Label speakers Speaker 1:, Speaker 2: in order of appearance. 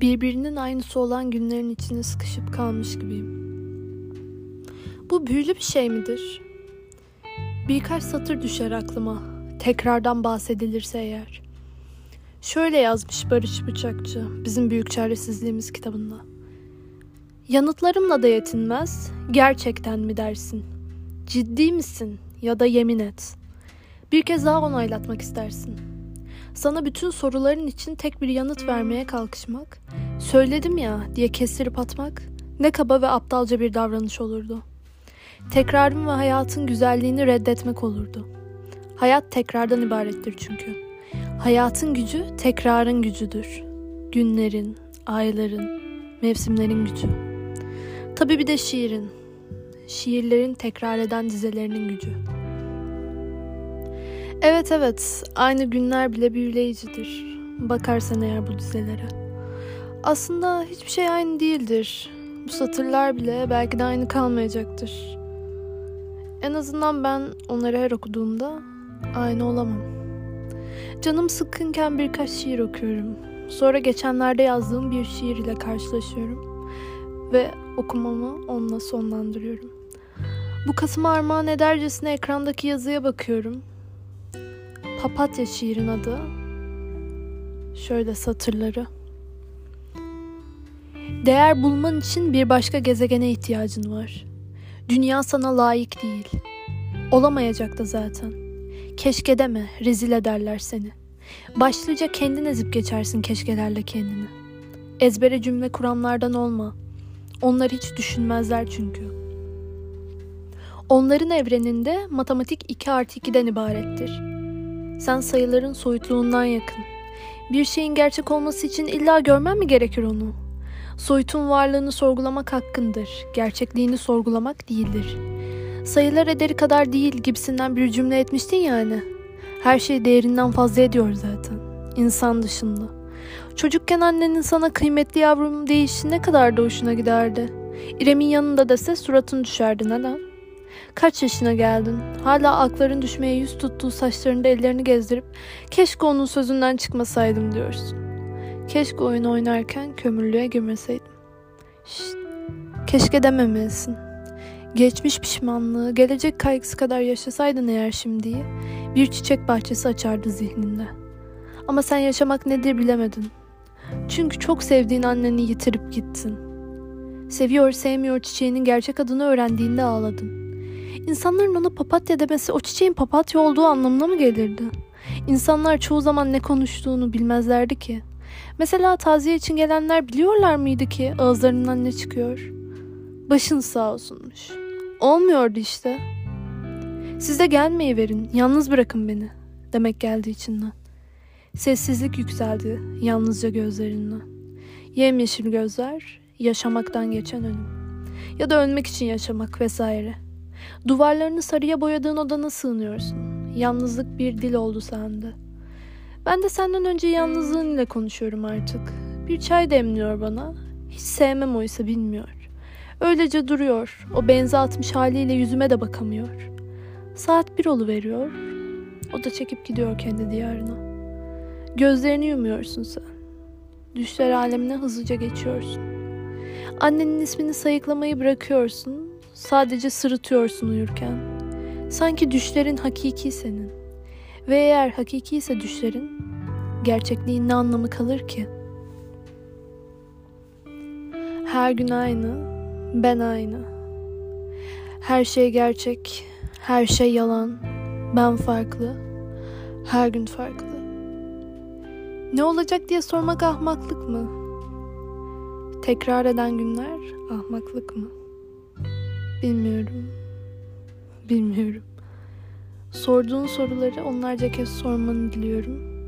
Speaker 1: birbirinin aynısı olan günlerin içine sıkışıp kalmış gibiyim. Bu büyülü bir şey midir? Birkaç satır düşer aklıma, tekrardan bahsedilirse eğer. Şöyle yazmış Barış Bıçakçı bizim Büyük Çaresizliğimiz kitabında. Yanıtlarımla da yetinmez, gerçekten mi dersin? Ciddi misin ya da yemin et. Bir kez daha onaylatmak istersin. Sana bütün soruların için tek bir yanıt vermeye kalkışmak, söyledim ya diye kestirip atmak ne kaba ve aptalca bir davranış olurdu. Tekrarın ve hayatın güzelliğini reddetmek olurdu. Hayat tekrardan ibarettir çünkü. Hayatın gücü tekrarın gücüdür. Günlerin, ayların, mevsimlerin gücü. Tabii bir de şiirin. Şiirlerin tekrar eden dizelerinin gücü. Evet evet, aynı günler bile büyüleyicidir. Bakarsan eğer bu dizelere. Aslında hiçbir şey aynı değildir. Bu satırlar bile belki de aynı kalmayacaktır. En azından ben onları her okuduğumda aynı olamam. Canım sıkkınken birkaç şiir okuyorum. Sonra geçenlerde yazdığım bir şiir ile karşılaşıyorum. Ve okumamı onunla sonlandırıyorum. Bu Kasım'a armağan edercesine ekrandaki yazıya bakıyorum. Papatya şiirin adı. Şöyle satırları. Değer bulman için bir başka gezegene ihtiyacın var. Dünya sana layık değil. Olamayacak da zaten. Keşke deme, rezil ederler seni. Başlıca kendin ezip geçersin keşkelerle kendini. Ezbere cümle kuranlardan olma. Onlar hiç düşünmezler çünkü. Onların evreninde matematik 2 artı 2'den ibarettir. Sen sayıların soyutluğundan yakın. Bir şeyin gerçek olması için illa görmen mi gerekir onu? Soyutun varlığını sorgulamak hakkındır. Gerçekliğini sorgulamak değildir. Sayılar ederi kadar değil gibisinden bir cümle etmiştin yani. Her şey değerinden fazla ediyor zaten. İnsan dışında. Çocukken annenin sana kıymetli yavrum deyişi ne kadar da hoşuna giderdi. İrem'in yanında dese suratın düşerdi neden? Kaç yaşına geldin? Hala akların düşmeye yüz tuttuğu saçlarında ellerini gezdirip keşke onun sözünden çıkmasaydım diyorsun. Keşke oyun oynarken kömürlüğe girmeseydim. Şşt, keşke dememelisin. Geçmiş pişmanlığı, gelecek kaygısı kadar yaşasaydın eğer şimdiyi, bir çiçek bahçesi açardı zihninde. Ama sen yaşamak nedir bilemedin. Çünkü çok sevdiğin anneni yitirip gittin. Seviyor sevmiyor çiçeğinin gerçek adını öğrendiğinde ağladın. İnsanların ona papatya demesi o çiçeğin papatya olduğu anlamına mı gelirdi? İnsanlar çoğu zaman ne konuştuğunu bilmezlerdi ki. Mesela taziye için gelenler biliyorlar mıydı ki ağızlarından ne çıkıyor? Başın sağ olsunmuş. Olmuyordu işte. Siz de gelmeyi verin, yalnız bırakın beni demek geldi içinden. Sessizlik yükseldi yalnızca gözlerinden. Yemyeşil gözler, yaşamaktan geçen ölüm. Ya da ölmek için yaşamak vesaire. Duvarlarını sarıya boyadığın odana sığınıyorsun. Yalnızlık bir dil oldu sende. Ben de senden önce yalnızlığın ile konuşuyorum artık. Bir çay demliyor bana. Hiç sevmem oysa bilmiyor. Öylece duruyor. O benze atmış haliyle yüzüme de bakamıyor. Saat bir olu veriyor. O da çekip gidiyor kendi diyarına. Gözlerini yumuyorsun sen. Düşler alemine hızlıca geçiyorsun. Annenin ismini sayıklamayı bırakıyorsun. Sadece sırıtıyorsun uyurken. Sanki düşlerin hakiki senin. Ve eğer hakiki ise düşlerin, gerçekliğin ne anlamı kalır ki? Her gün aynı, ben aynı. Her şey gerçek, her şey yalan, ben farklı, her gün farklı. Ne olacak diye sormak ahmaklık mı? Tekrar eden günler ahmaklık mı? Bilmiyorum. Bilmiyorum. Sorduğun soruları onlarca kez sormanı diliyorum.